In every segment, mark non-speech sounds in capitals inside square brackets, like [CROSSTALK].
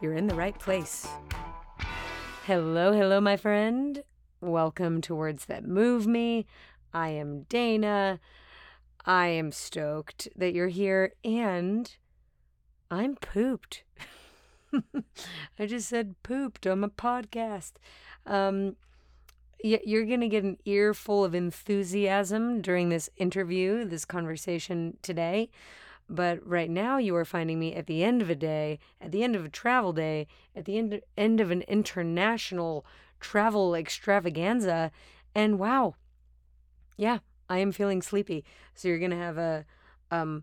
you're in the right place. Hello, hello, my friend. Welcome to Words That Move Me. I am Dana. I am stoked that you're here, and I'm pooped. [LAUGHS] I just said pooped on my podcast. Um, you're going to get an earful of enthusiasm during this interview, this conversation today. But right now, you are finding me at the end of a day, at the end of a travel day, at the end, end of an international travel extravaganza. And wow, yeah, I am feeling sleepy. So you're going to have a, um,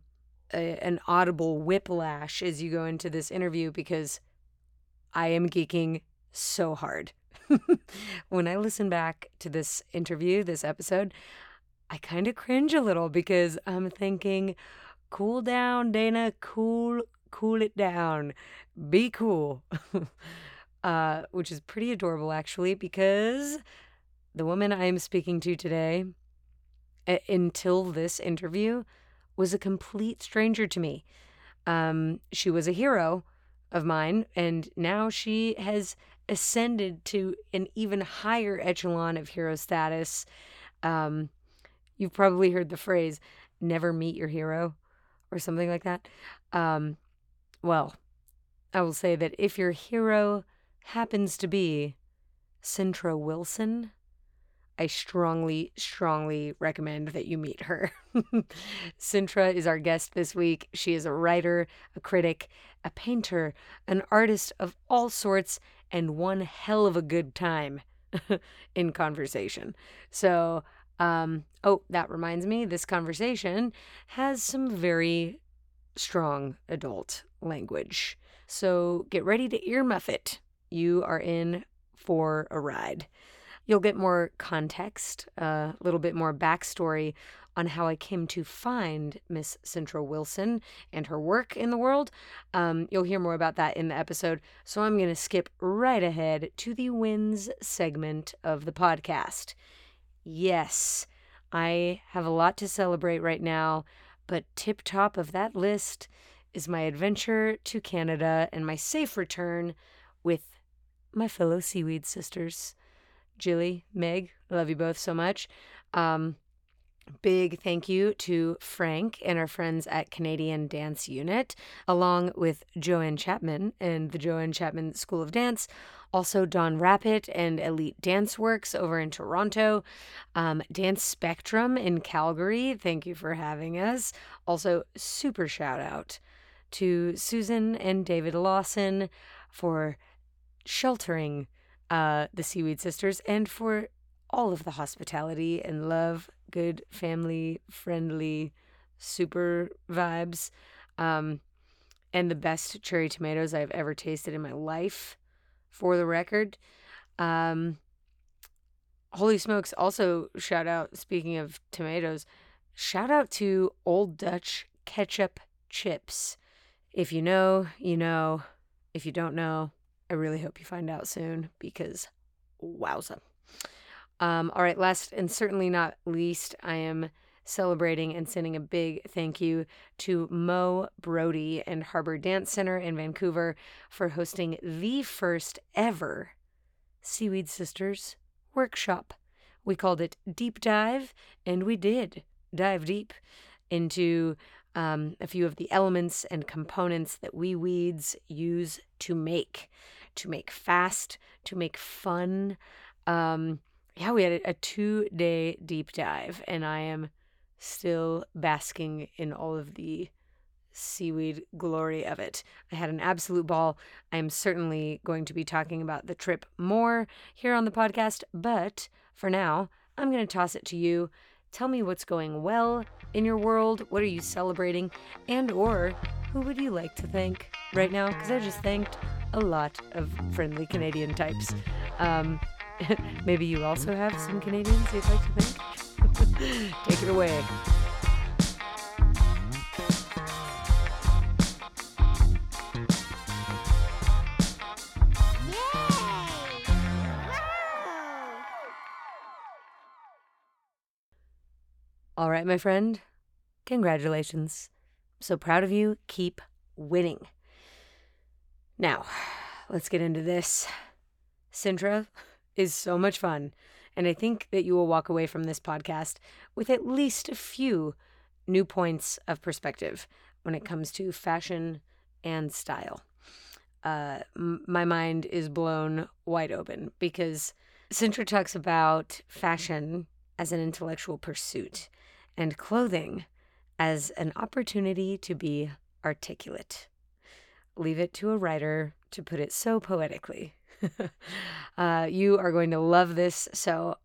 a, an audible whiplash as you go into this interview because I am geeking so hard. [LAUGHS] when I listen back to this interview, this episode, I kind of cringe a little because I'm thinking, cool down, Dana, cool, cool it down, be cool. [LAUGHS] uh, which is pretty adorable, actually, because the woman I am speaking to today, a- until this interview, was a complete stranger to me. Um, she was a hero of mine, and now she has ascended to an even higher echelon of hero status. Um, you've probably heard the phrase "never meet your hero" or something like that. Um, well, I will say that if your hero happens to be Cintra Wilson, I strongly, strongly recommend that you meet her. [LAUGHS] Cintra is our guest this week. She is a writer, a critic, a painter, an artist of all sorts, and one hell of a good time [LAUGHS] in conversation. So, um, oh, that reminds me, this conversation has some very strong adult language. So get ready to earmuff it. You are in for a ride. You'll get more context, a little bit more backstory on how I came to find Miss Cintra Wilson and her work in the world. Um, you'll hear more about that in the episode. So I'm going to skip right ahead to the wins segment of the podcast. Yes, I have a lot to celebrate right now, but tip top of that list is my adventure to Canada and my safe return with my fellow seaweed sisters. Jilly, Meg, I love you both so much. Um, Big thank you to Frank and our friends at Canadian Dance Unit, along with Joanne Chapman and the Joanne Chapman School of Dance. Also, Don Rappit and Elite Dance Works over in Toronto. Um, Dance Spectrum in Calgary. Thank you for having us. Also, super shout out to Susan and David Lawson for sheltering uh, the Seaweed Sisters, and for all of the hospitality and love, good family friendly, super vibes, um, and the best cherry tomatoes I've ever tasted in my life. For the record, um, holy smokes! Also, shout out. Speaking of tomatoes, shout out to Old Dutch ketchup chips. If you know, you know. If you don't know, I really hope you find out soon because wowza. Um, all right, last and certainly not least, I am celebrating and sending a big thank you to Mo Brody and Harbor Dance Center in Vancouver for hosting the first ever Seaweed Sisters workshop. We called it Deep Dive, and we did dive deep into um, a few of the elements and components that we weeds use to make to make fast, to make fun. Um, yeah, we had a, two day deep dive, and I am still basking in all of the seaweed glory of it. I had an absolute ball. I am certainly going to be talking about the trip more here on the podcast, but for now, I'm going to toss it to you. Tell me what's going well in your world. What are you celebrating? And or who would you like to thank right now? Because I just thanked a lot of friendly Canadian types. Um, [LAUGHS] maybe you also have some Canadians you'd like to thank? [LAUGHS] Take it away. All right, my friend. Congratulations. I'm so proud of you. Keep winning. Now, let's get into this. Cintra is so much fun, and I think that you will walk away from this podcast with at least a few new points of perspective when it comes to fashion and style. Uh, m- my mind is blown wide open because Cintra talks about fashion as an intellectual pursuit and clothing as an opportunity to be articulate. Leave it to a writer to put it so poetically. [LAUGHS] uh, you are going to love this, so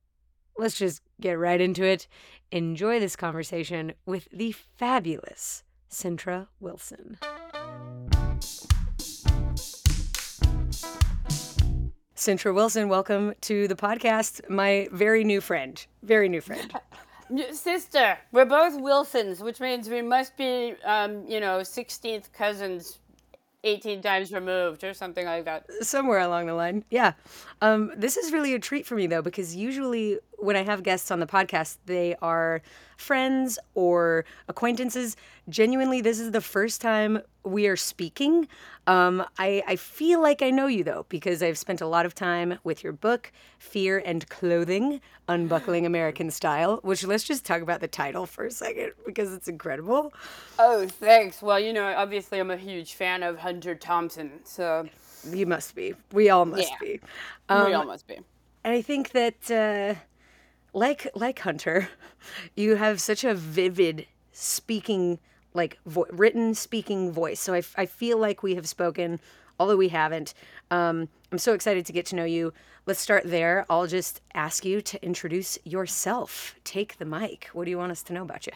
let's just get right into it. Enjoy this conversation with the fabulous Cintra Wilson. Cintra Wilson, welcome to the podcast. My very new friend, very new friend. [LAUGHS] Sister, we're both Wilsons, which means we must be, um, you know, 16th cousins 18 times removed or something like that. Somewhere along the line. Yeah. Um, this is really a treat for me, though, because usually when I have guests on the podcast, they are friends or acquaintances. Genuinely, this is the first time we are speaking. Um, I, I feel like I know you, though, because I've spent a lot of time with your book, Fear and Clothing Unbuckling American Style, which let's just talk about the title for a second because it's incredible. Oh, thanks. Well, you know, obviously, I'm a huge fan of Hunter Thompson, so. You must be. We all must yeah. be. Um, we all must be. And I think that. Uh, like like Hunter, [LAUGHS] you have such a vivid speaking like vo- written speaking voice. So I, I feel like we have spoken, although we haven't. Um, I'm so excited to get to know you. Let's start there. I'll just ask you to introduce yourself. Take the mic. What do you want us to know about you?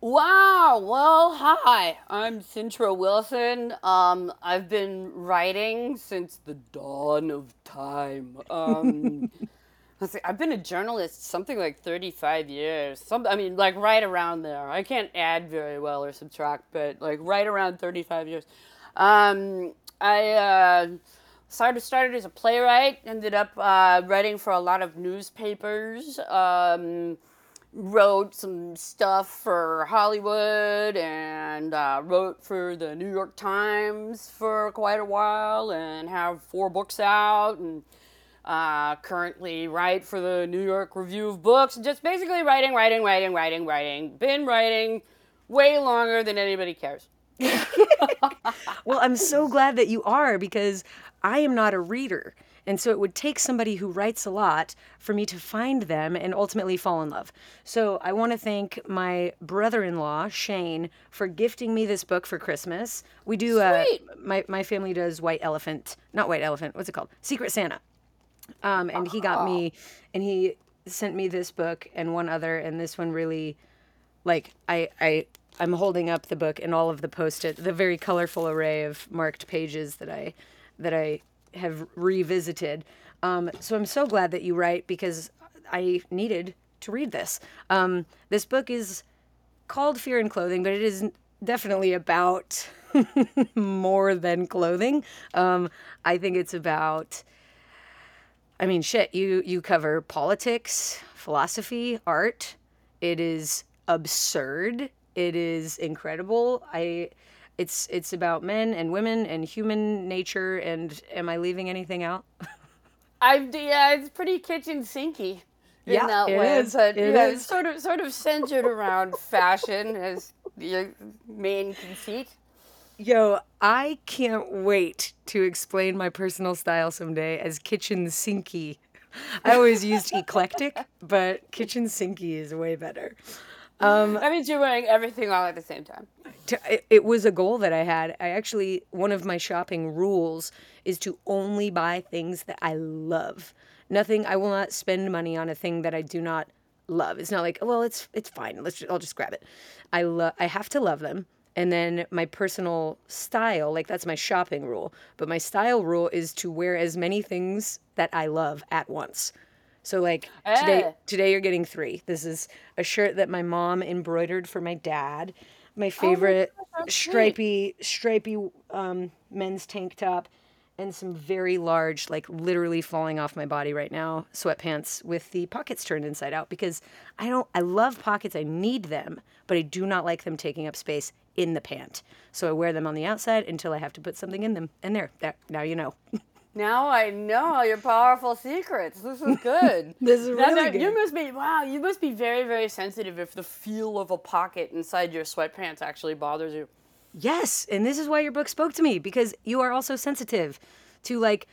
Wow. Well, hi. I'm Cintra Wilson. Um, I've been writing since the dawn of time. Um, [LAUGHS] I've been a journalist something like 35 years. Some, I mean, like right around there. I can't add very well or subtract, but like right around 35 years. Um, I uh, started started as a playwright. Ended up uh, writing for a lot of newspapers. Um, wrote some stuff for Hollywood and uh, wrote for the New York Times for quite a while, and have four books out and uh, currently write for the New York Review of Books. Just basically writing, writing, writing, writing, writing. Been writing way longer than anybody cares. [LAUGHS] well, I'm so glad that you are because I am not a reader. And so it would take somebody who writes a lot for me to find them and ultimately fall in love. So I want to thank my brother in law, Shane, for gifting me this book for Christmas. We do, uh, my, my family does White Elephant, not White Elephant, what's it called? Secret Santa. Um, and he got me, and he sent me this book and one other, and this one really, like I I I'm holding up the book and all of the post-it, the very colorful array of marked pages that I that I have revisited. Um, so I'm so glad that you write because I needed to read this. Um, this book is called Fear and Clothing, but it is definitely about [LAUGHS] more than clothing. Um, I think it's about I mean, shit, you you cover politics, philosophy, art. It is absurd. It is incredible. I it's it's about men and women and human nature and am I leaving anything out? [LAUGHS] I yeah, it's pretty kitchen sinky in yeah, that it way. Is. But it yeah, is. it's sort of sort of centered around fashion as the main conceit. Yo, I can't wait to explain my personal style someday as kitchen sinky. I always used eclectic, but kitchen sinky is way better. Um, that means you're wearing everything all at the same time. To, it was a goal that I had. I actually, one of my shopping rules is to only buy things that I love. Nothing, I will not spend money on a thing that I do not love. It's not like, well, it's it's fine. Let's I'll just grab it. I love I have to love them And then my personal style, like that's my shopping rule. But my style rule is to wear as many things that I love at once. So like today Eh. today you're getting 3. This is a shirt that my mom embroidered for my dad. My favorite gosh, how sweet. stripy stripy um, men's tank top and some very large like literally falling off my body right now sweatpants with the pockets turned inside out because I don't I love pockets I need them but I do not like them taking up space in the pant. So I wear them on the outside until I have to put something in them. And there, there now you know. [LAUGHS] Now I know all your powerful secrets. This is good. [LAUGHS] This is Now really that- You must be wow. You must be very very sensitive if the feel of a pocket inside your sweatpants actually bothers you. Yes, and this is why your book spoke to me because you are also sensitive to like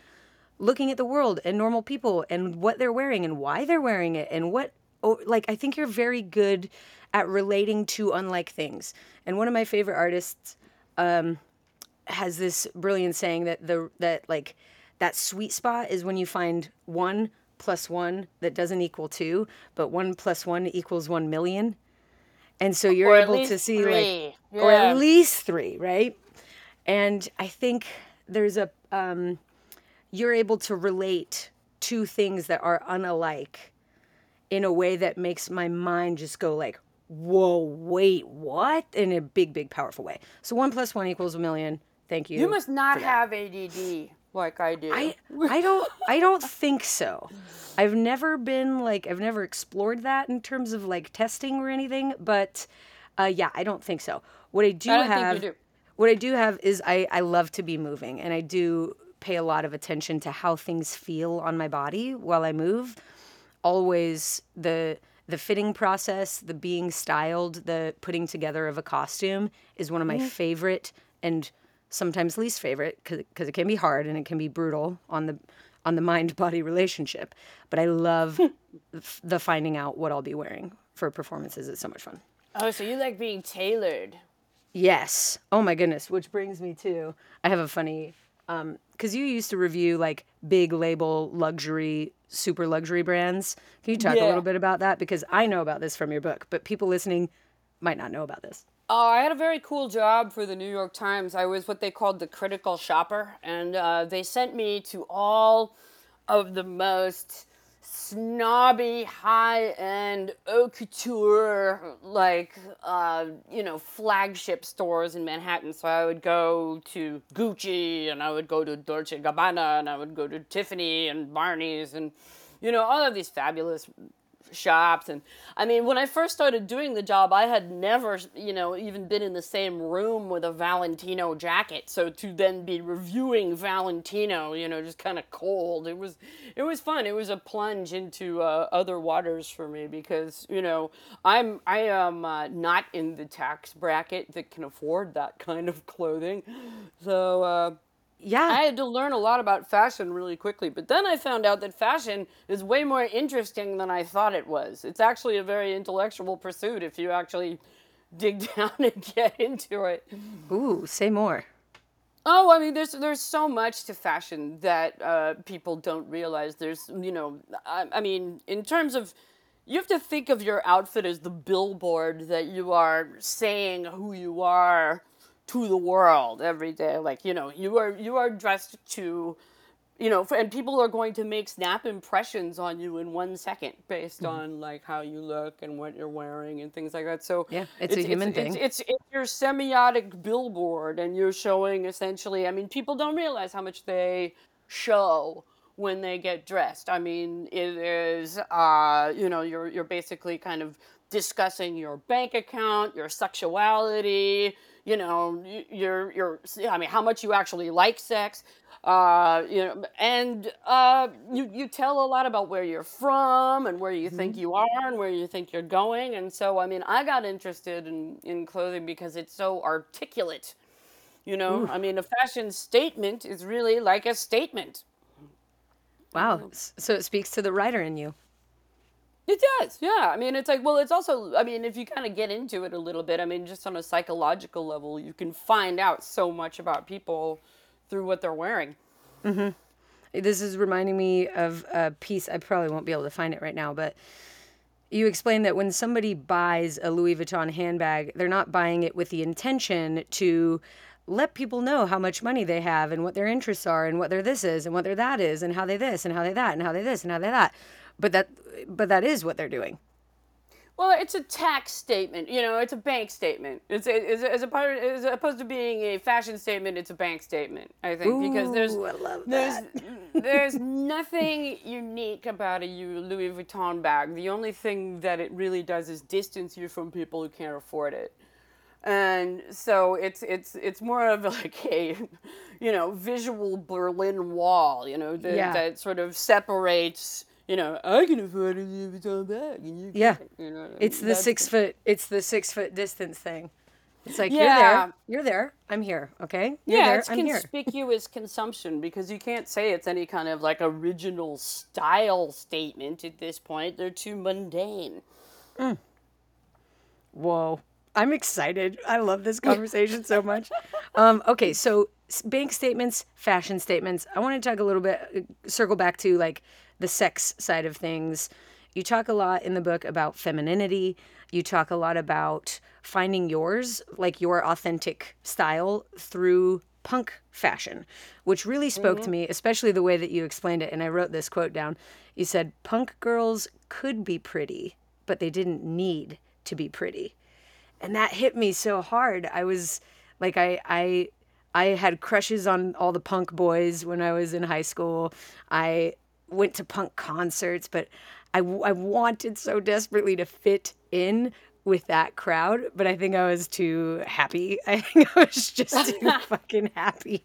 looking at the world and normal people and what they're wearing and why they're wearing it and what oh, like I think you're very good at relating to unlike things. And one of my favorite artists um, has this brilliant saying that the that like that sweet spot is when you find one plus one that doesn't equal two, but one plus one equals one million. And so you're able to see like three. or at least three, right? And I think there's a um, you're able to relate to things that are unalike in a way that makes my mind just go like, whoa, wait, what? In a big, big, powerful way. So one plus one equals a million. Thank you. You must not have ADD like I do. I I don't I don't think so. I've never been like I've never explored that in terms of like testing or anything, but uh, yeah, I don't think so. What I do I don't think you have do. what I do have is I I love to be moving and I do pay a lot of attention to how things feel on my body while I move. Always the the fitting process, the being styled, the putting together of a costume is one of my favorite and sometimes least favorite because it can be hard and it can be brutal on the on the mind [LAUGHS] body relationship. But I love hmm. the finding out what I'll be wearing for performances. It's so much fun. oh, so you like being tailored? Yes. Oh my goodness. Which brings me to I have a funny um, because you used to review like big label luxury, super luxury brands. Can you talk a little bit about that? Because I know about this from your book, but people listening might not know about this. Oh, I had a very cool job for the New York Times. I was what they called the critical shopper, and uh, they sent me to all of the most snobby, high-end haute couture, like uh, you know, flagship stores in Manhattan. So I would go to Gucci, and I would go to Dolce Gabbana, and I would go to Tiffany and Barney's, and you know, all of these fabulous shops and i mean when i first started doing the job i had never you know even been in the same room with a valentino jacket. So to then be reviewing valentino you know just kind of cold it was it was fun. It was a plunge into uh, other waters for me because you know i'm i am uh, not in the tax bracket that can afford that kind of clothing. So uh, Yeah. I had to learn a lot about fashion really quickly, but then I found out that fashion is way more interesting than I thought it was. It's actually a very intellectual pursuit if you actually [LAUGHS] dig down and get into it. Ooh, say more. Oh, I mean, there's there's so much to fashion that uh, people don't realize. There's, you know, I, I mean, in terms of, you have to think of your outfit as the billboard that you are saying who you are to the world every day. Like, you know, you are you are dressed to, you know, and people are going to make snap impressions on you in one second based on like how you look and what you're wearing and things like that. So Yeah, it's a human it's, thing. It's, it's your semiotic billboard, and you're showing essentially. I mean, people don't realize how much they show when they get dressed. I mean, it is, uh, you know, you're you're basically kind of discussing your bank account, your sexuality, you know, your your. I mean, how much you actually like sex. Uh, you know, and uh, you you tell a lot about where you're from and where you think you are and where you think you're going. And so, I mean, I got interested in in clothing because it's so articulate. You know, I mean, a fashion statement is really like a statement. Wow. So it speaks to the writer in you. It does, yeah. I mean, it's like, well, it's also, I mean, if you kind of get into it a little bit, I mean, just on a psychological level, you can find out so much about people through what they're wearing. Mm-hmm. This is reminding me of a piece. I probably won't be able to find it right now, but you explained that when somebody buys a Louis Vuitton handbag, they're not buying it with the intention to let people know how much money they have and what their interests are and what their this is and what their that is and how they this and how they that and how they this and how they that. But that but that is what they're doing. Well, it's a tax statement. You know, it's a bank statement. It's, it's as a part as opposed to being a fashion statement. It's a bank statement. I think because there's there's [LAUGHS] there's nothing unique about a Louis Vuitton bag. The only thing that it really does is distance you from people who can't afford it. And so it's it's it's more of [LAUGHS] like a, you know, visual Berlin Wall. You know, that, Yeah. that sort of separates. You know, I can afford a Louis Vuitton bag, and you Yeah. you know, It's the six foot. It's the six foot distance thing. It's like you're Yeah. there. You're there. I'm here. Okay. You're Yeah, there. it's I'm here. conspicuous consumption because you can't say it's any kind of like original style statement at this point. They're too mundane. Whoa. I'm excited. I love this [LAUGHS] conversation so much. Um, okay, so bank statements, fashion statements. I want to talk a little bit, uh, circle back to like the sex side of things. You talk a lot in the book about femininity. You talk a lot about finding yours, like your authentic style through punk fashion, which really spoke to mm-hmm. me, especially the way that you explained it. And I wrote this quote down. You said, Punk girls could be pretty, but they didn't need to be pretty and that hit me so hard i was like i i i had crushes on all the punk boys when i was in high school i went to punk concerts but i, I wanted so desperately to fit in with that crowd but i think i was too happy [LAUGHS] i think i was just [LAUGHS] too fucking happy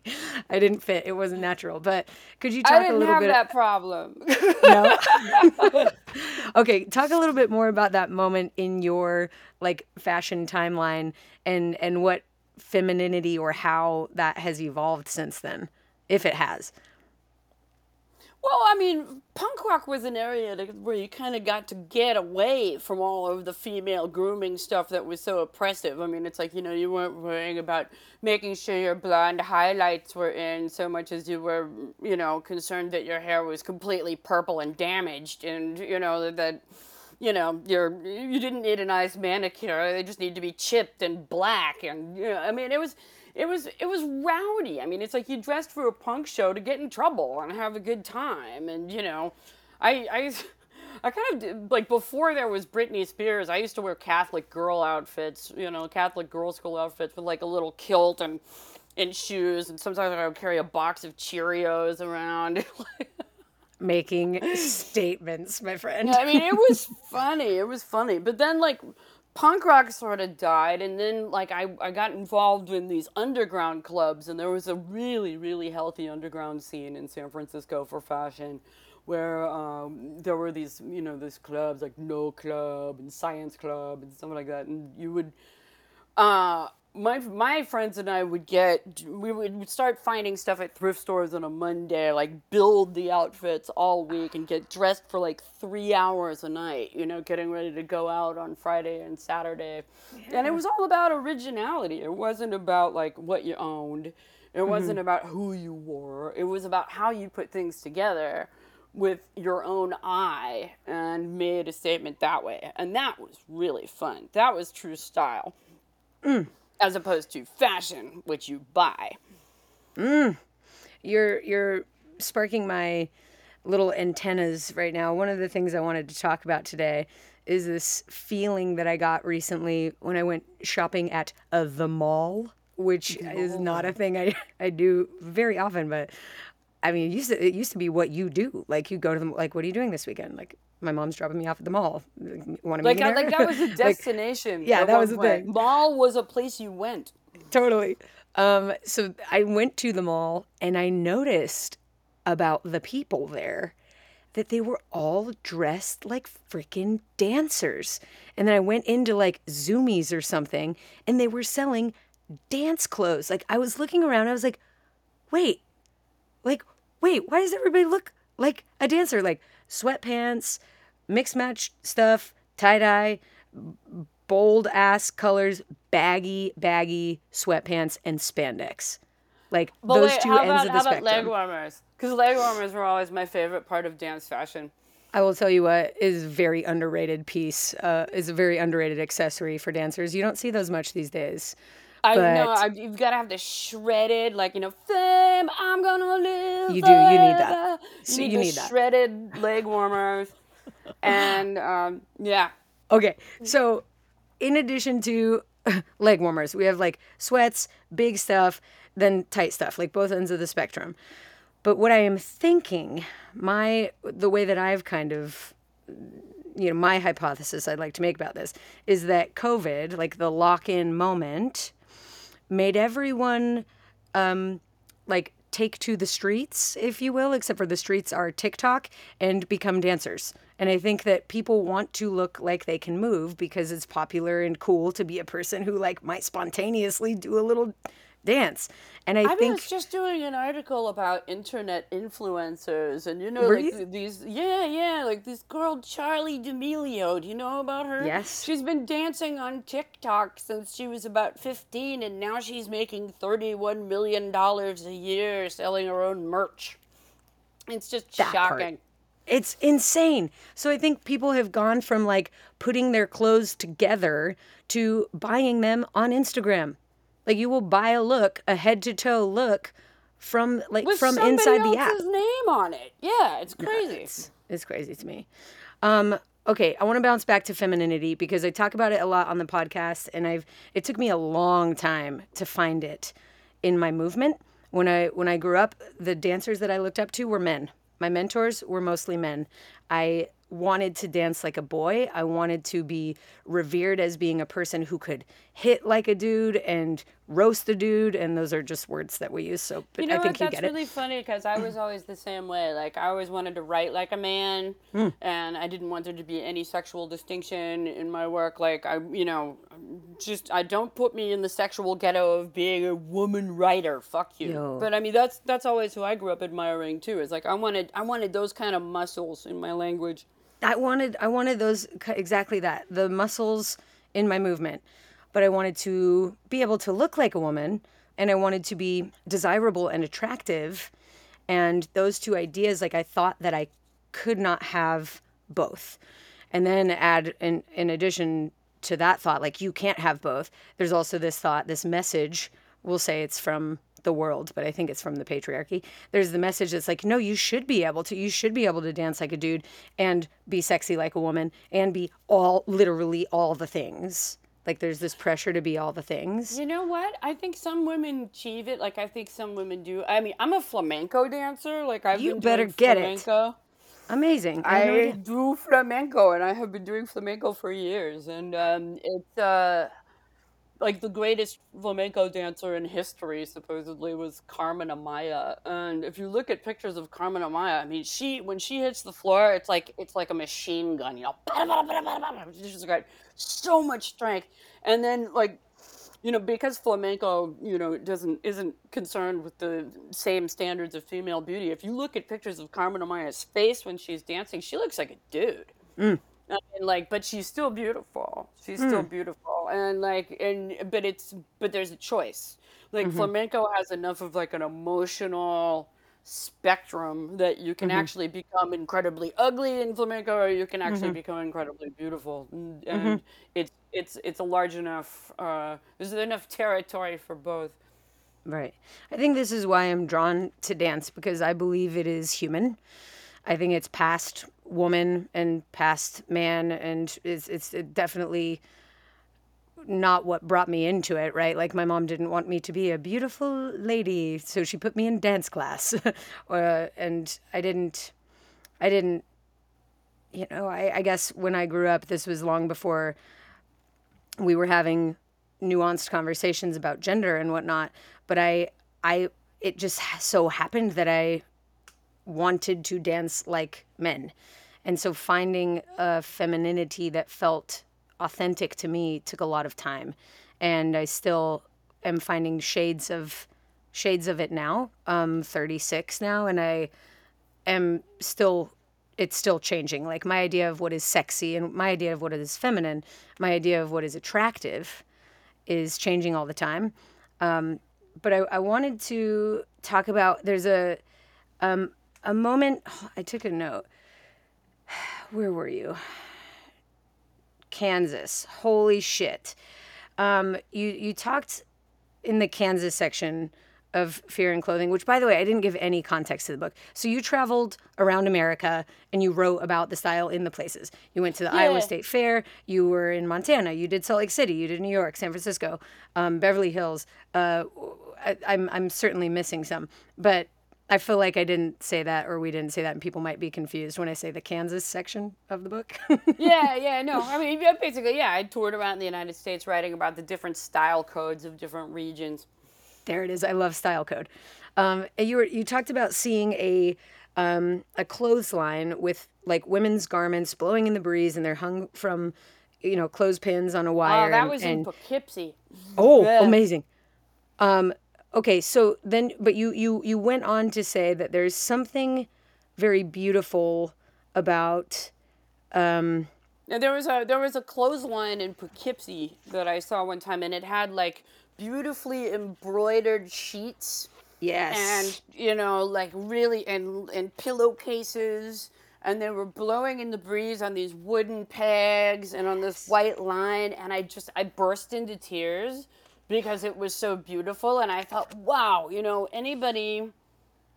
i didn't fit it wasn't natural but could you talk I a didn't little have bit that problem. no. [LAUGHS] okay, talk a little bit more about that moment in your like fashion timeline and and what femininity or how that has evolved since then, if it has. Well, I mean, punk rock was an area where you kind of got to get away from all of the female grooming stuff that was so oppressive. I mean, it's like, you know, you weren't worrying about making sure your blonde highlights were in so much as you were, you know, concerned that your hair was completely purple and damaged and, you know, that, you know, your you didn't need a nice manicure. They just need to be chipped and black and you know, I mean, it was it was it was rowdy. I mean, it's like you dressed for a punk show to get in trouble and have a good time. And you know, I I [LAUGHS] I kind of did, like before there was Britney Spears. I used to wear Catholic girl outfits, you know, Catholic girl school outfits with like a little kilt and and shoes. And sometimes I would carry a box of Cheerios around. [LAUGHS] Making statements, my friend. I mean, it was [LAUGHS] funny. It was funny. But then, like, punk rock sort of died, and then, like, I, I got involved in these underground clubs, and there was a really, really healthy underground scene in San Francisco for fashion where um, there were these, you know, these clubs like No Club and Science Club and stuff like that, and you would. Uh, my my friends and I would get we would start finding stuff at thrift stores on a Monday, like build the outfits all week and get dressed for like three hours a night, you know, getting ready to go out on Friday and Saturday. And it was all about originality. It wasn't about like what you owned. It mm-hmm. wasn't about who you wore. It was about how you put things together with your own eye and made a statement that way. And that was really fun. That was true style mm. As opposed to fashion, which you buy. you're you're sparking my little antennas right now. One of the things I wanted to talk about today is this feeling that I got recently when I went shopping at uh, the mall, which is not a thing I [LAUGHS] I do very often, but I mean, it used to it used to be what you do. Like you go to the like, what are you doing this weekend? Like my mom's dropping me off at the mall. Want to Like, meet me like that was [LAUGHS] a Like, destination. yeah, that was the thing. Mall was a place you went. totally. Um, so I went to the mall and I noticed about the people there that they were all dressed like freaking dancers. And then I went into like Zumiez or something and they were selling dance clothes. Like I was looking around, I was like, wait, like, wait, why does everybody look like a dancer? Like sweatpants, mixed match stuff, tie dye, bold ass colors, baggy, baggy sweatpants, and spandex. Like But those wait, two how ends about, of the how about spectrum. leg warmers? Because leg warmers were always my favorite part of dance fashion. I will tell you what is a very underrated piece, uh, is a very underrated accessory for dancers. You don't see those much these days. I But know I, you've got to have the shredded, like you know, fame. I'm gonna live. You do, you need that. forever." You need you the need that. shredded leg warmers, [LAUGHS] and um, yeah, Okay, so in addition to [LAUGHS] leg warmers, we have like sweats, big stuff, then tight stuff, like both ends of the spectrum. But what I am thinking, my the way that I've kind of you know, my hypothesis I'd like to make about this is that COVID, like the lock-in moment, made everyone um, like take to the streets, if you will, except for the streets are TikTok and become dancers. And I think that people want to look like they can move because it's popular and cool to be a person who like might spontaneously do a little dance. And I, I think was just doing an article about internet influencers, and you know, like you? these, yeah, yeah, like this girl Charli D'Amelio. Do you know about her? Yes. She's been dancing on TikTok since she was about fifteen, and now she's making thirty-one million dollars a year selling her own merch. It's just That part. shocking. It's insane. So I think people have gone from like putting their clothes together to buying them on Instagram. Like you will buy a look, a head to toe look from like With from inside the app. name on it. Yeah, it's crazy. It's, it's crazy to me. Um, okay, I want to bounce back to femininity because I talk about it a lot on the podcast, and I've it took me a long time to find it in my movement. When I when I grew up, the dancers that I looked up to were men. My mentors were mostly men. I wanted to dance like a boy. I wanted to be revered as being a person who could hit like a dude and roast a dude, and those are just words that we use. So, but You know I what? think you That's get it. really funny because I was always the same way. Like I always wanted to write like a man, Hmm. and I didn't want there to be any sexual distinction in my work. Like I, you know, just I don't put me in the sexual ghetto of being a woman writer. Fuck you. Yo. But I mean, that's that's always who I grew up admiring too. Is like I wanted I wanted those kind of muscles in my language. I wanted I wanted those exactly that the muscles in my movement, but I wanted to be able to look like a woman, and I wanted to be desirable and attractive, and those two ideas like I thought that I could not have both, and then add in in addition to that thought like you can't have both. There's also this thought, this message. We'll say it's from the world, but I think it's from the patriarchy. There's the message that's like, no, you should be able to. You should be able to dance like a dude and be sexy like a woman and be all, literally all the things. Like there's this pressure to be all the things. You know what? I think some women achieve it. Like I think some women do. I mean, I'm a flamenco dancer. Like I've You been better doing get it. Amazing. I, I do flamenco, and I have been doing flamenco for years, and um, it's uh, like the greatest flamenco dancer in history. Supposedly was Carmen Amaya, and if you look at pictures of Carmen Amaya, I mean, she when she hits the floor, it's like it's like a machine gun, you know. [LAUGHS] She's got so much strength, and then like you know because flamenco you know doesn't isn't concerned with the same standards of female beauty if you look at pictures of carmen amaya's face when she's dancing she looks like a dude. Mm. I mean, like but she's still beautiful. She's mm. still beautiful and like and but it's but there's a choice. Like mm-hmm. flamenco has enough of like an emotional spectrum that you can mm-hmm. actually become incredibly ugly in flamenco or you can actually mm-hmm. become incredibly beautiful. And, and it's it's it's a large enough uh, there's enough territory for both. Right. I think this is why I'm drawn to dance because I believe it is human. I think it's past woman and past man, and it's it's definitely not what brought me into it. Right. Like my mom didn't want me to be a beautiful lady, so she put me in dance class, [LAUGHS] uh, and I didn't. I didn't. You know, I, I guess when I grew up, this was long before we were having nuanced conversations about gender and whatnot but i i it just so happened that i wanted to dance like men and so finding a femininity that felt authentic to me took a lot of time. And i still am finding shades of shades of it now. I'm 36 now and i am still it's still changing. Like my idea of what is sexy and my idea of what is feminine my idea of what is attractive is changing all the time. Um, but I, I wanted to talk about there's a um, a moment [SIGHS] i took a note. [SIGHS] Where were you? Kansas. Holy shit. Um, you you talked in the Kansas section of Fear and Clothing, which by the way, I didn't give any context to the book. So you traveled around America and you wrote about the style in the places. You went to the Iowa State Fair, you were in Montana, you did Salt Lake City, you did New York, San Francisco, um, Beverly Hills. Uh, I, I'm I'm certainly missing some, but I feel like I didn't say that or we didn't say that and people might be confused when I say the Kansas section of the book. [LAUGHS] yeah, yeah, no. I mean, basically, yeah, I toured around the United States writing about the different style codes of different regions. There it is. I love style code. Um, and you were you talked about seeing a um, a clothesline with like women's garments blowing in the breeze and they're hung from you know clothespins on a wire. Oh, that was and, in Poughkeepsie. Oh, yeah. amazing. Um, okay, so then, but you you you went on to say that there's something very beautiful about. Um, now, there was a there was a clothesline in Poughkeepsie that I saw one time, and it had like beautifully embroidered sheets. Yes. And you know, like really, and and pillowcases, and they were blowing in the breeze on these wooden pegs and on this white line, and I just I burst into tears because it was so beautiful, and I thought, wow, you know, anybody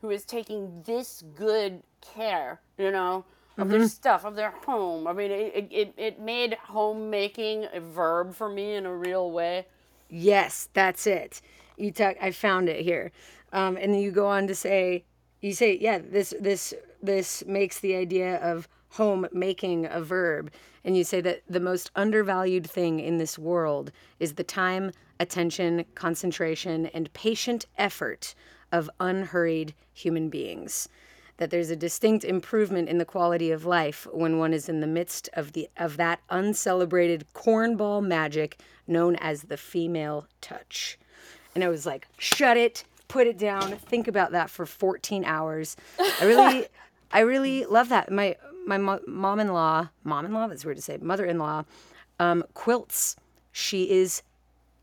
who is taking this good care, you know, of mm-hmm. their stuff, of their home. I mean, it, it, it made homemaking a verb for me in a real way. Yes, that's it. You talk. I found it here, um, and then you go on to say, you say, yeah, this this this makes the idea of home making a verb, and you say that the most undervalued thing in this world is the time, attention, concentration, and patient effort of unhurried human beings that there's a distinct improvement in the quality of life when one is in the midst of the of that uncelebrated cornball magic known as the female touch. And I was like, shut it, put it down, think about that for 14 hours. I really [LAUGHS] I really love that. My my mom-in-law, mom-in-law, that's weird to say, mother-in-law, um, quilts. She is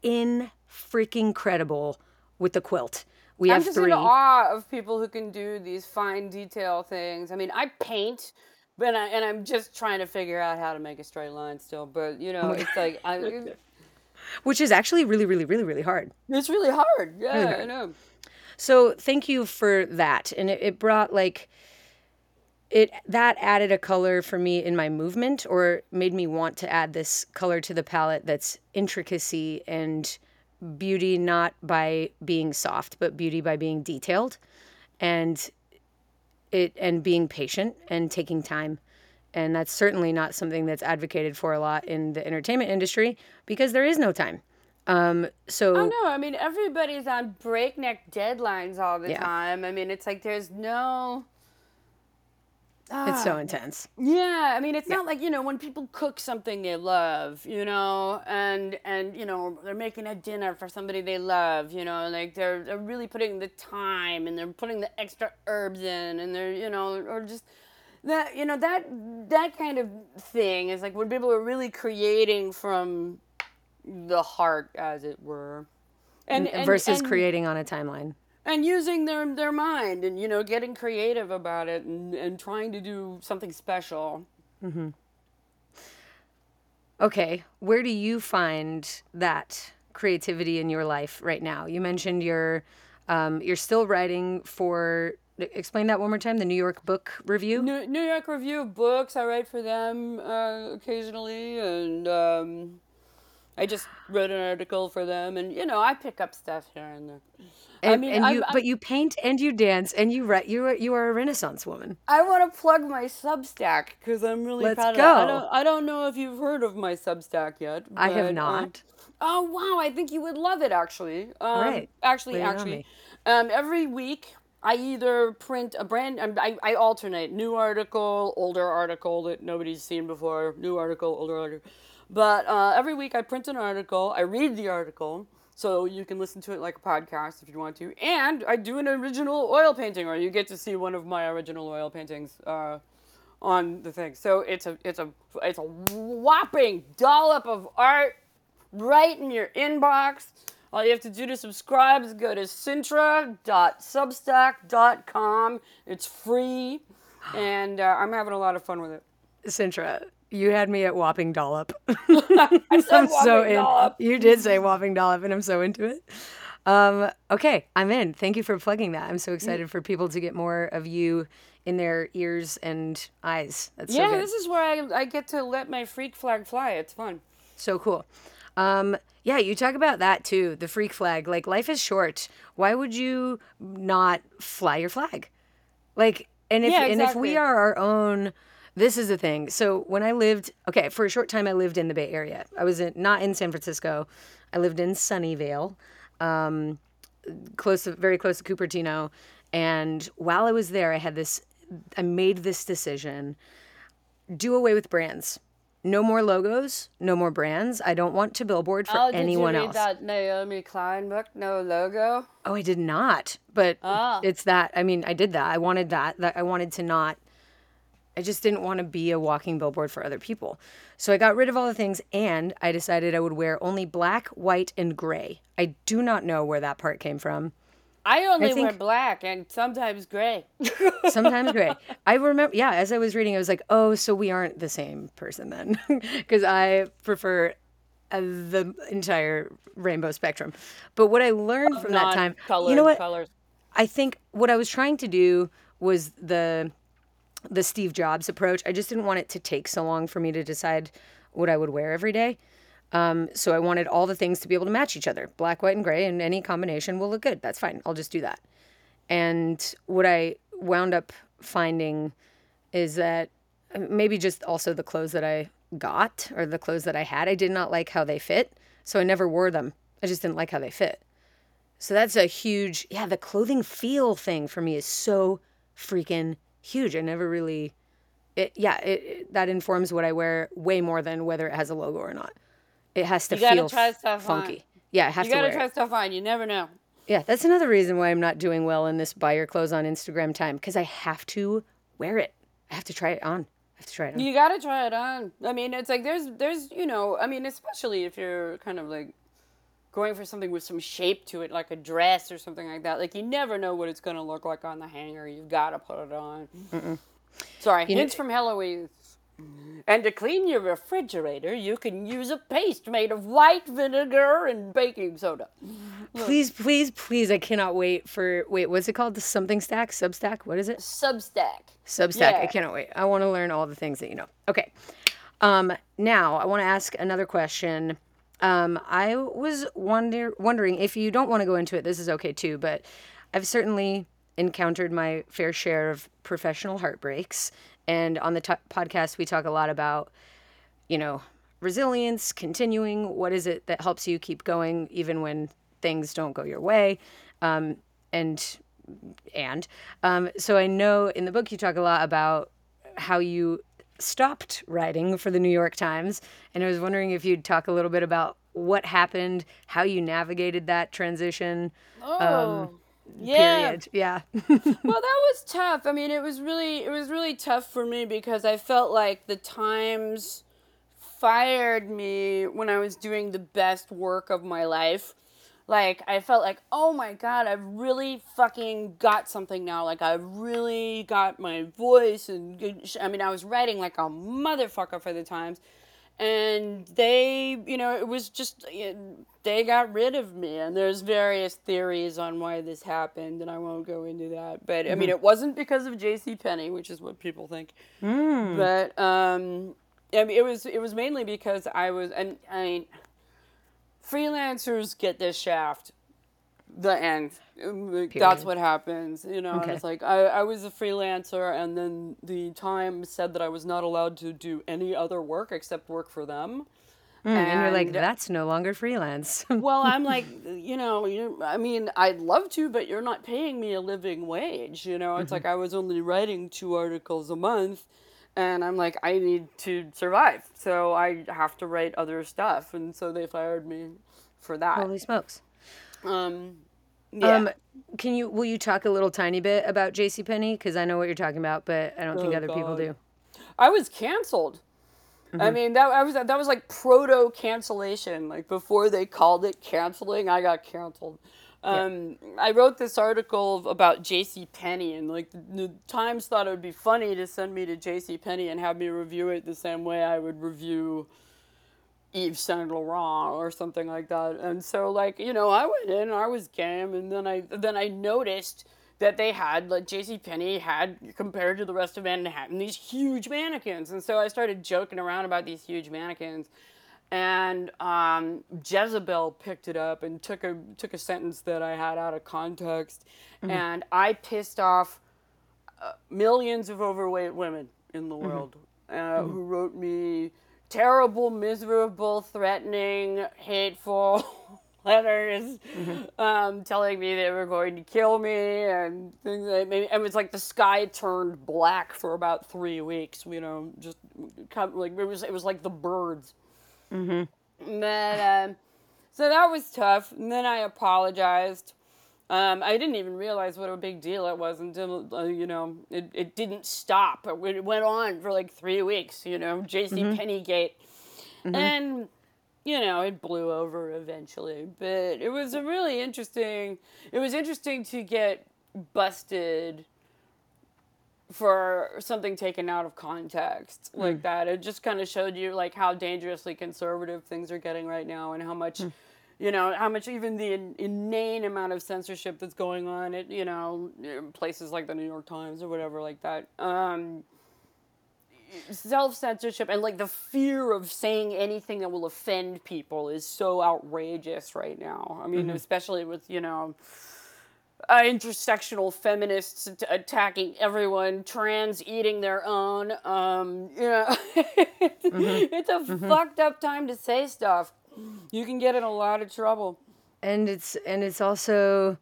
in freaking credible with the quilt. We I'm have just three. in awe of people who can do these fine detail things. I mean, I paint, but I, and I'm just trying to figure out how to make a straight line still. But you know, oh it's like I, [LAUGHS] which is actually really, really, really, really hard. It's really hard. Yeah, really hard. I know. So thank you for that, and it, it brought like it that added a color for me in my movement, or made me want to add this color to the palette that's intricacy and beauty not by being soft, but beauty by being detailed and it and being patient and taking time. And that's certainly not something that's advocated for a lot in the entertainment industry because there is no time. Um, so Oh no, I mean everybody's on breakneck deadlines all the yeah. time. I mean it's like there's no it's so ah, intense. Yeah, I mean, it's yeah. not like you know when people cook something they love, you know, and and you know they're making a dinner for somebody they love, you know, like they're they're really putting the time and they're putting the extra herbs in, and they're you know or just that you know that that kind of thing is like when people are really creating from the heart, as it were, and, and versus and, creating on a timeline and using their their mind and you know getting creative about it and, and trying to do something special. Mm-hmm. okay where do you find that creativity in your life right now? You mentioned you're um, you're still writing for explain that one more time the new york book review? New, new york review of books. I write for them uh, occasionally and um, i just wrote an article for them and you know i pick up stuff here and there and, I mean, and you, I'm, but you paint and you dance and you write. You are you are a Renaissance woman. I want to plug my Substack because I'm really Let's proud go. of it. I don't, I don't know if you've heard of my Substack yet. But, I have um, not. Um, oh wow! I think you would love it actually. Um, right. Actually, actually, um, every week I either print a brand. Um, I, I alternate new article, older article that nobody's seen before, new article, older article. But uh, every week I print an article. I read the article so you can listen to it like a podcast if you want to. And I do an original oil painting, or you get to see one of my original oil paintings uh, on the thing. So it's a it's a it's a whopping dollop of art right in your inbox. All you have to do to subscribe is go to cintra.substack.com. It's free, and uh, I'm having a lot of fun with it. Cintra, you had me at whopping dollop. [LAUGHS] I [LAUGHS] I'm so in. dollop. You did say whopping dollop, and I'm so into it. Um, okay, I'm in. Thank you for plugging that. I'm so excited for people to get more of you in their ears and eyes. That's so Yeah, good. this is where I, I get to let my freak flag fly. It's fun. So cool. Um, yeah, you talk about that too. The freak flag. Like life is short. Why would you not fly your flag? Like, and if Yeah, and if we are our own, this is the thing. So when I lived, okay, for a short time, I lived in the Bay Area. I was in, not in San Francisco. I lived in Sunnyvale, um, close to very close to Cupertino. And while I was there, I had this. I made this decision do away with brands. No more logos, no more brands. I don't want to billboard for oh, anyone did you read else. that Naomi Klein book, No Logo? Oh, I did not. But Ah. it's that. I mean, I did that. I wanted that. That I wanted to not. I just didn't want to be a walking billboard for other people. So I got rid of all the things and I decided I would wear only black, white, and gray. I do not know where that part came from. I only wear think- black and sometimes gray. [LAUGHS] Sometimes gray. I remember, yeah, as I was reading, I was like, oh, so we aren't the same person then. [LAUGHS] Because I prefer uh, the entire rainbow spectrum. But what I learned from that time, you know what? Colors. I think what I was trying to do was the the Steve Jobs approach. I just didn't want it to take so long for me to decide what I would wear every day. Um, so I wanted all the things to be able to match each other, black, white, and gray, and any combination will look good. That's fine. I'll just do that. And what I wound up finding is that uh, maybe just also the clothes that I got or the clothes that I had, I did not like how they fit. So I never wore them. I just didn't like how they fit. So that's a huge, yeah, the clothing feel thing for me is so freaking huge. I never really, it, yeah, it, it- that informs what I wear way more than whether it has a logo or not. It has to You gotta feel try stuff on. funky. Yeah, I have You to gotta wear try it. stuff on. You never know. Yeah, that's another reason why I'm not doing well in this buy your clothes on Instagram time because I have to wear it. I have to try it on. I have to try it on. You gotta try it on. I mean, it's like there's there's you know, I mean, especially if you're kind of like going for something with some shape to it, like a dress or something like that. Like you never know what it's gonna look like on the hanger. You've got to put it on. Sorry, know- hints from Heloise. And to clean your refrigerator, you can use a paste made of white vinegar and baking soda. Please, please, please! I cannot wait for wait. What's it called? The something stack, Substack. What is it? Substack. Substack. I cannot wait. I want to learn all the things that you know. Okay. Um, now I want to ask another question. Um, I was wonder wondering if you don't want to go into it. This is okay too, but I've certainly encountered my fair share of professional heartbreaks, and on the t- podcast we talk a lot about you know, resilience, continuing. What is it that helps you keep going even when things don't go your way? Um, and and um, so I know in the book you talk a lot about how you stopped writing for the New York Times, and I was wondering if you'd talk a little bit about what happened, how you navigated that transition um, Oh, yeah. period. Yeah. [LAUGHS] well, that was tough. I mean, it was really it was really tough for me because I felt like the Times fired me when I was doing the best work of my life. Like I felt like, "Oh my god, I've really fucking got something now. Like I've really got my voice and. I mean, I was writing like a motherfucker for the Times." and they you know it was just it, they got rid of me and there's various theories on why this happened and i won't go into that but i mean it wasn't because of jc Penney, which is what people think but um I mean, it was it was mainly because i was and i mean freelancers get this shaft. The end. Like, that's what happens you know and Okay. it's like I, I was a freelancer and then the times said that i was not allowed to do any other work except work for them. Hmm, and you're like, that's no longer freelance. [LAUGHS] well i'm like you know you i mean i'd love to but you're not paying me a living wage you know? It's mm-hmm. like i was only writing two articles a month and i'm like i need to survive so i have to write other stuff and so they fired me for that Holy smokes. um yeah. Um, can you will you talk a little tiny bit about J.C. Penney because I know what you're talking about, but I don't think Oh, other people do. I was canceled. I mean that I was that was like proto cancellation. Like before they called it canceling, I got canceled. Um, I wrote this article about J.C. Penney, and like the, the Times thought it would be funny to send me to J.C. Penney and have me review it the same way I would review Yves Saint Laurent or something like that. And so, like you know, I went in, I was game, and then I then I noticed that they had like J.C. Penney had compared to the rest of Manhattan these huge mannequins, and so I started joking around about these huge mannequins and um, Jezebel picked it up and took a took a sentence that I had out of context, mm-hmm. and I pissed off uh, millions of overweight women in the mm-hmm. world uh, mm-hmm. who wrote me terrible, miserable, threatening, hateful [LAUGHS] letters, mm-hmm. um, telling me they were going to kill me and things. Like, maybe it was like the sky turned black for about three weeks. You know, just like it was. It was like the birds Mm-hmm. But um, so that was tough. And then I apologized. Um, I didn't even realize what a big deal it was until uh, you know it, it didn't stop. It went on for like three weeks. You know, J.C. Mm-hmm. Pennygate, mm-hmm. and you know it blew over eventually. But it was a really interesting. It was interesting to get busted for something taken out of context like mm. that. It just kind of showed you like how dangerously conservative things are getting right now and how much mm. you know, how much even the in, inane amount of censorship that's going on at, you know, places like the New York Times or whatever like that. Um, self censorship and like the fear of saying anything that will offend people is so outrageous right now. I mean, mm-hmm. especially with, you know, uh, intersectional feminists attacking everyone, trans eating their own. Um, you know, [LAUGHS] mm-hmm. it's a mm-hmm. fucked up time to say stuff. You can get in a lot of trouble. And it's and it's also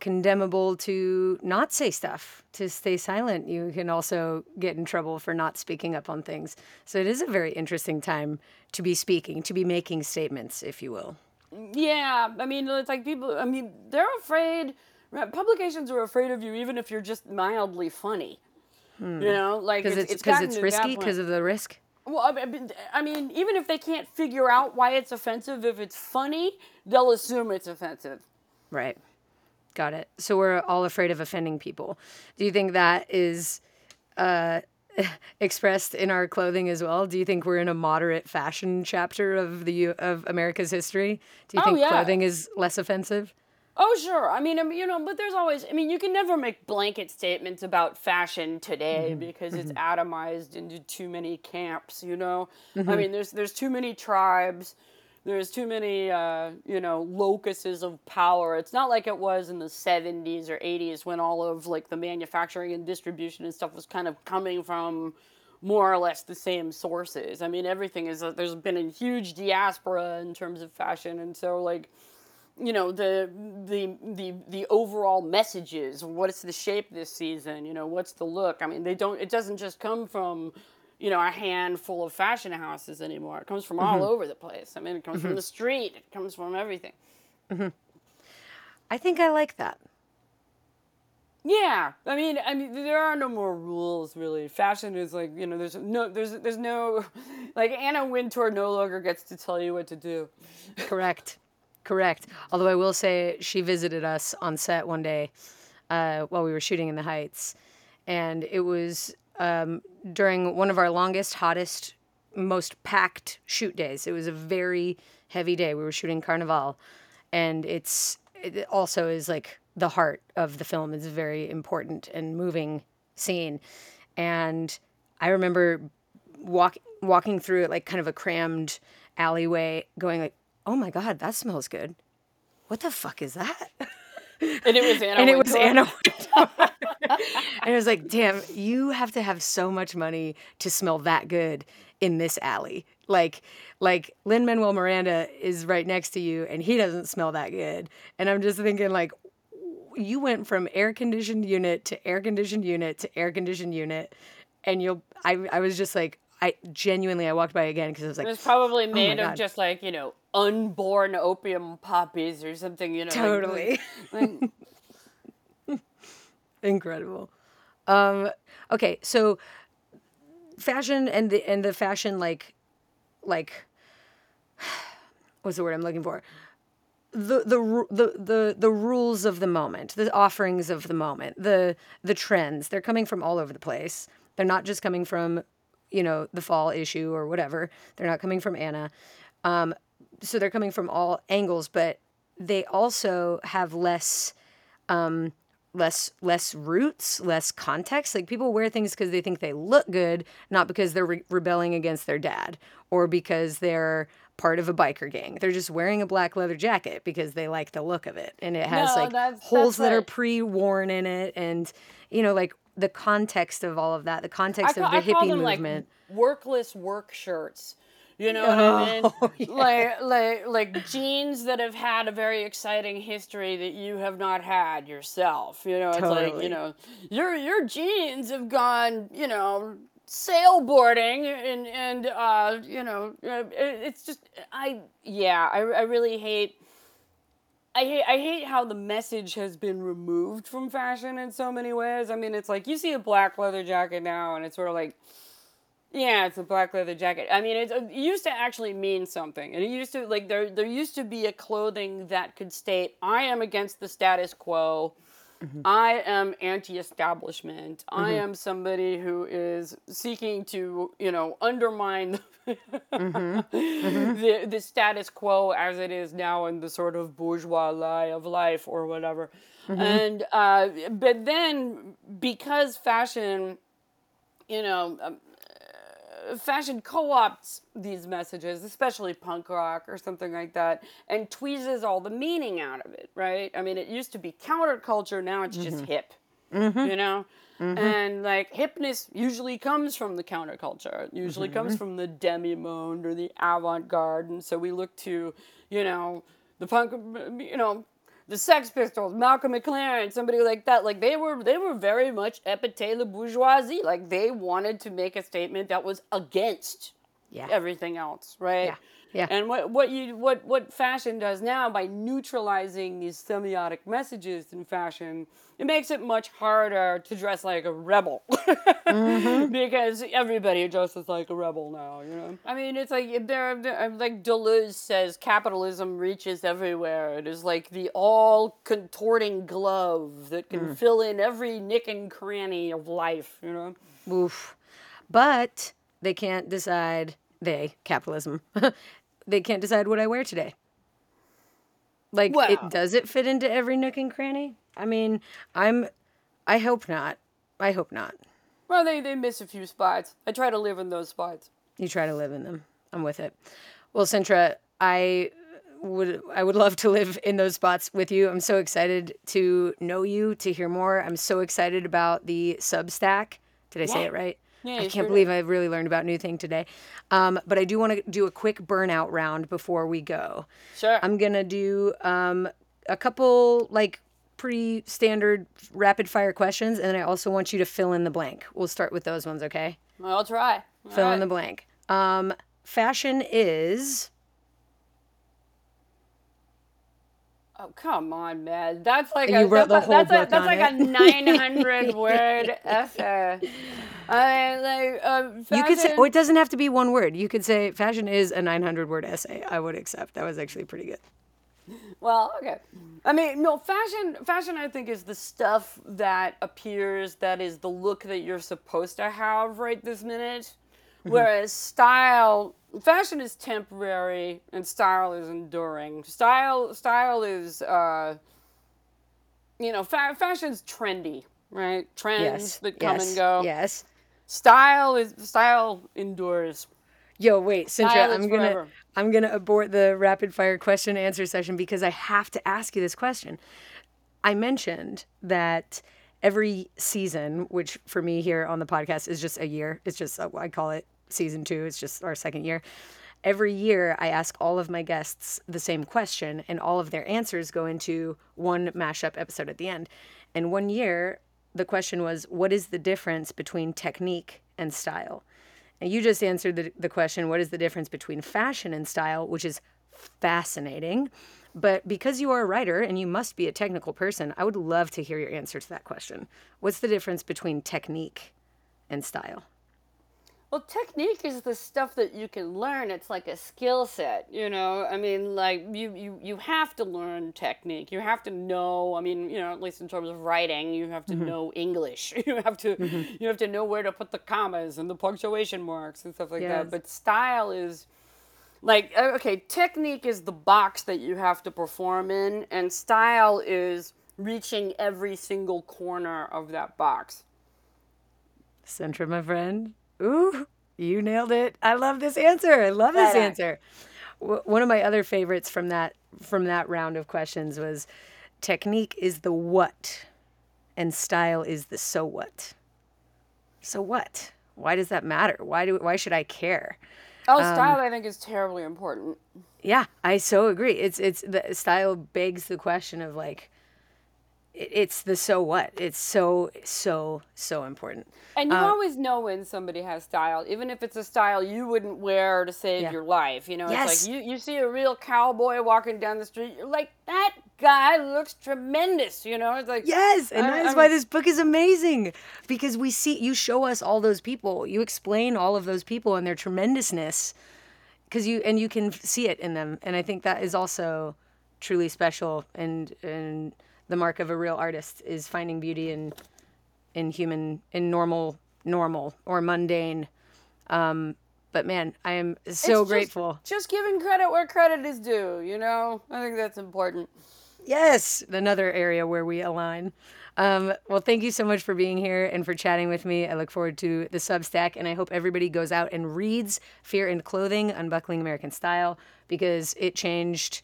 condemnable to not say stuff, to stay silent. You can also get in trouble for not speaking up on things. So it is a very interesting time to be speaking, to be making statements, if you will. Yeah, I mean, it's like people. I mean, they're afraid publications are afraid of you even if you're just mildly funny. Hmm. You know, like because it's because it's, it's risky because of the risk. Well, I mean, I mean, even if they can't figure out why it's offensive, if it's funny, they'll assume it's offensive. Right. Got it. So we're all afraid of offending people. Do you think that is uh, [LAUGHS] expressed in our clothing as well? Do you think we're in a moderate fashion chapter of the of America's history? Do you oh, think yeah. clothing is less offensive? Oh, sure. I mean, you know, but there's always, I mean, you can never make blanket statements about fashion today mm-hmm. because it's mm-hmm. atomized into too many camps, you know? Mm-hmm. I mean, there's, there's too many tribes. There's too many, uh, you know, locuses of power. It's not like it was in the 70s or 80s when all of, like, the manufacturing and distribution and stuff was kind of coming from more or less the same sources. I mean, everything is, uh, there's been a huge diaspora in terms of fashion. And so, like, you know the the the the overall messages what's the shape this season you know what's the look i mean they don't it doesn't just come from you know a handful of fashion houses anymore it comes from mm-hmm. all over the place i mean it comes mm-hmm. from the street it comes from everything mm-hmm. i think i like that yeah, I mean, I mean, there are no more rules really. Fashion is like you know, there's no, there's, there's no, [LAUGHS] like Anna Wintour no longer gets to tell you what to do. Correct. Correct. Although I will say she visited us on set one day uh, while we were shooting in the Heights, and it was um, during one of our longest, hottest, most packed shoot days. It was a very heavy day. We were shooting Carnival, and it's it also is like the heart of the film. It's a very important and moving scene, and I remember walk, walking through it like kind of a crammed alleyway, going like, oh my god, that smells good. What the fuck is that? [LAUGHS] And it was Anna. and it was Anna. [LAUGHS] and it was like, damn, you have to have so much money to smell that good in this alley. Like, like Lin Manuel Miranda is right next to you, and he doesn't smell that good. And I'm just thinking, like, you went from air conditioned unit to air conditioned unit to air conditioned unit, and you'll. I I was just like, I genuinely I walked by again because I was like, it was probably oh made oh of just like you know unborn opium poppies or something, you know. Totally. [LAUGHS] Like, like... [LAUGHS] Incredible. Um, okay, so fashion and the and the fashion like like [SIGHS] what's the word I'm looking for? the, the the the the rules of the moment, the offerings of the moment, the the trends. They're coming from all over the place. They're not just coming from, you know, the fall issue or whatever. They're not coming from Anna. Um, so they're coming from all angles, but they also have less um, less less roots, less context. Like people wear things because they think they look good, not because they're re- rebelling against their dad or because they're part of a biker gang. They're just wearing a black leather jacket because they like the look of it, and it has No, like that's- holes that's that are pre-worn in it, and you know, like the context of all of that, the context ca- of the I call hippie them movement. like workless work shirts. You know what I mean? [LAUGHS] Oh, yeah. Like like like jeans that have had a very exciting history that you have not had yourself. You know, it's like you know your your jeans have gone. You know. Sailboarding and and uh, you know uh, it- it's just I yeah I, I really hate I hate I hate how the message has been removed from fashion in so many ways. I mean, it's like you see a black leather jacket now, and it's sort of like, yeah, it's a black leather jacket. I mean, it, it used to actually mean something, and it used to like there there used to be a clothing that could state, "I am against the status quo." Mm-hmm. I am anti-establishment. I mm-hmm. am somebody who is seeking to, you know, undermine [LAUGHS] mm-hmm. the the status quo as it is now in the sort of bourgeois lie of life or whatever. And uh, but then because fashion, you know. Um, Fashion co-opts these messages, especially punk rock or something like that, and tweezes all the meaning out of it, right? I mean, it used to be counterculture, now it's just mm-hmm. hip, mm-hmm. you know? Mm-hmm. And like hipness usually comes from the counterculture. It usually comes from the demi-monde or the avant-garde, and so we look to, you know, the punk, you know, the Sex Pistols, Malcolm McLaren, somebody like that. Like they were, they were very much épater la bourgeoisie. Like they wanted to make a statement that was against Yeah. everything else, right? Yeah. Yeah. And what what you what what fashion does now by neutralizing these semiotic messages in fashion, it makes it much harder to dress like a rebel [LAUGHS] Mm-hmm. because everybody dresses like a rebel now. You know, I mean, it's like there, like Deleuze says, capitalism reaches everywhere. It is like the all contorting glove that can Mm. fill in every nick and cranny of life. You know. Oof. But they can't decide, they, capitalism, [LAUGHS] they can't decide what I wear today. Like, Well- it does it fit into every nook and cranny? I mean, I'm, I hope not. I hope not. Well, they, they miss a few spots. I try to live in those spots. You try to live in them. I'm with it. Well, Cintra, I would I would love to live in those spots with you. I'm so excited to know you, to hear more. I'm so excited about the Substack. Did I say it right? Yeah, I can't sure believe I really learned about new thing today. Um, but I do want to do a quick burnout round before we go. Sure. I'm gonna do um, a couple like pretty standard rapid fire questions, and then I also want you to fill in the blank. We'll start with those ones, okay? I'll try. Fill in the blank. Um, fashion is Oh come on, man! That's like a that's, the a- whole that's, a, that's like it. a [LAUGHS] nine hundred word essay. I like uh, you could say. fashion- Oh, it doesn't have to be one word. You could say fashion is a 900 word essay. I would accept. That was actually pretty good. Well, okay. I mean, no, fashion fashion I think is the stuff that appears that is the look that you're supposed to have right this minute. [LAUGHS] Whereas style fashion is temporary and style is enduring. Style style is uh you know, fa- fashion's trendy, right? Trends Yes. that come yes. and go. Yes. Style is style endures. Yo, wait, Cintra, I'm gonna forever. I'm gonna abort the rapid fire question answer session because I have to ask you this question. I mentioned that every season, which for me here on the podcast is just a year, it's just I call it season two. It's just our second year. Every year, I ask all of my guests the same question, and all of their answers go into one mashup episode at the end. And one year, the question was, "What is the difference between technique and style?" And you just answered the, the question what is the difference between fashion and style, which is fascinating. But because you are a writer and you must be a technical person, I would love to hear your answer to that question. What's the difference between technique and style? Well, technique is the stuff that you can learn. It's like a skill set, you know. I mean, like you, you, you have to learn technique. You have to know. I mean, you know, at least in terms of writing, you have to mm-hmm. know English. [LAUGHS] You have to, mm-hmm. you have to know where to put the commas and the punctuation marks and stuff like yes. that. But style is, like, okay, technique is the box that you have to perform in, and style is reaching every single corner of that box. Cintra, my friend. Ooh, you nailed it. I love this answer. I love this answer. one of my other favorites from that from that round of questions was technique is the what and style is the so what. So what? Why does that matter? Why do why should I care? Oh, um, style um, I think is terribly important. Yeah, I so agree. It's it's the style begs the question of like it's the so what. It's so so so important. And you um, always know when somebody has style, even if it's a style you wouldn't wear to save yeah. your life. You know, yes. it's like you, you see a real cowboy walking down the street, you're like, that guy looks tremendous. You know, it's like yes, and that's why this book is amazing because we see you show us all those people, you explain all of those people and their tremendousness, because you and you can see it in them, and I think that is also truly special and and the mark of a real artist is finding beauty in in human in normal normal or mundane. Um but man i am so grateful. just, just giving credit where credit is due you know? I think that's important. Yes another area where we align. Um, well, thank you so much for being here and for chatting with me. I look forward to the Substack, and I hope everybody goes out and reads Fear and Clothing Unbuckling American Style because it changed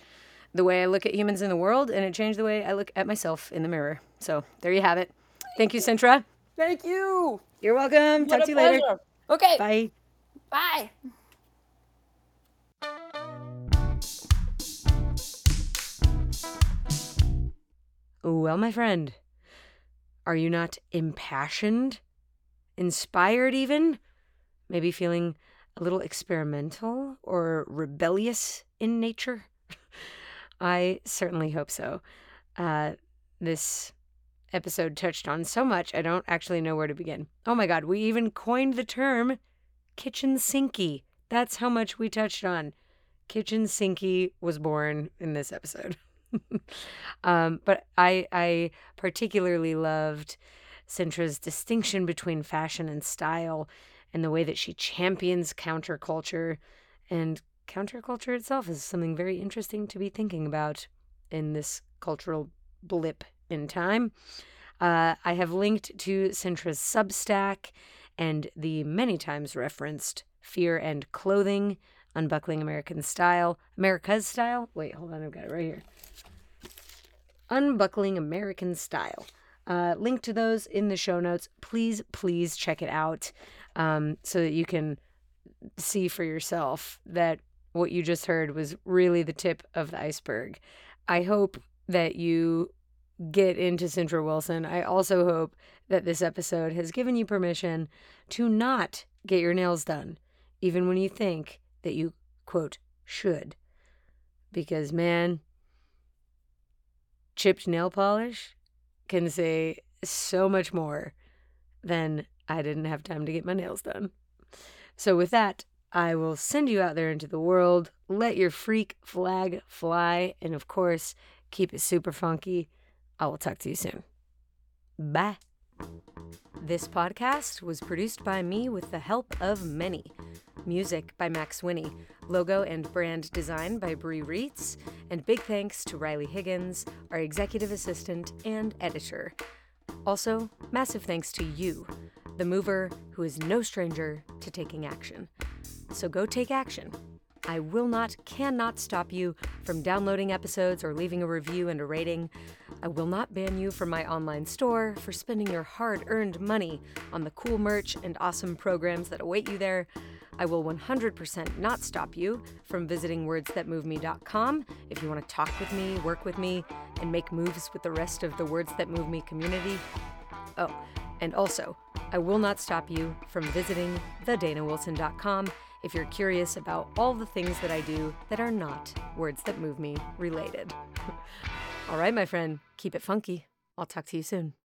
the way I look at humans in the world, and it changed the way I look at myself in the mirror. So there you have it. Thank you, Cintra. Thank you. You're welcome. What Talk to you pleasure. later. Okay. Bye. Bye. Well, my friend, are you not impassioned? Inspired, even? Maybe feeling a little experimental or rebellious in nature? I certainly hope so. Uh, this episode touched on so much, I don't actually know where to begin. Oh my God, we even coined the term kitchen sinky. That's how much we touched on. Kitchen sinky was born in this episode. [LAUGHS] um, but I, I particularly loved Cintra's distinction between fashion and style and the way that she champions counterculture and counterculture itself is something very interesting to be thinking about in this cultural blip in time. Uh, I have linked to Cintra's Substack and the many times referenced Fear and Clothing, Unbuckling American Style, America's Style. Wait, hold on, I've got it right here. Unbuckling American Style. Uh, link to those in the show notes. Please, please check it out um, so that you can see for yourself that what you just heard was really the tip of the iceberg. I hope that you get into Cintra Wilson. I also hope that this episode has given you permission to not get your nails done, even when you think that you, quote, should. Because, man, chipped nail polish can say so much more than I didn't have time to get my nails done. So, with that, I will send you out there into the world. Let your freak flag fly. And of course, keep it super funky. I will talk to you soon. Bye. This podcast was produced by me with the help of many. Music by Max Winnie, logo and brand design by Brie Reitz, and big thanks to Riley Higgins, our executive assistant and editor. Also, massive thanks to you, the mover who is no stranger to taking action. So go take action. I will not, cannot stop you from downloading episodes or leaving a review and a rating. I will not ban you from my online store for spending your hard earned money on the cool merch and awesome programs that await you there. I will 100% not stop you from visiting wordsthatmoveme.com if you want to talk with me, work with me, and make moves with the rest of the Words That Move Me community. Oh, and also, I will not stop you from visiting thedanawilson.com if you're curious about all the things that I do that are not words that move me related. [LAUGHS] all right, my friend, keep it funky. I'll talk to you soon.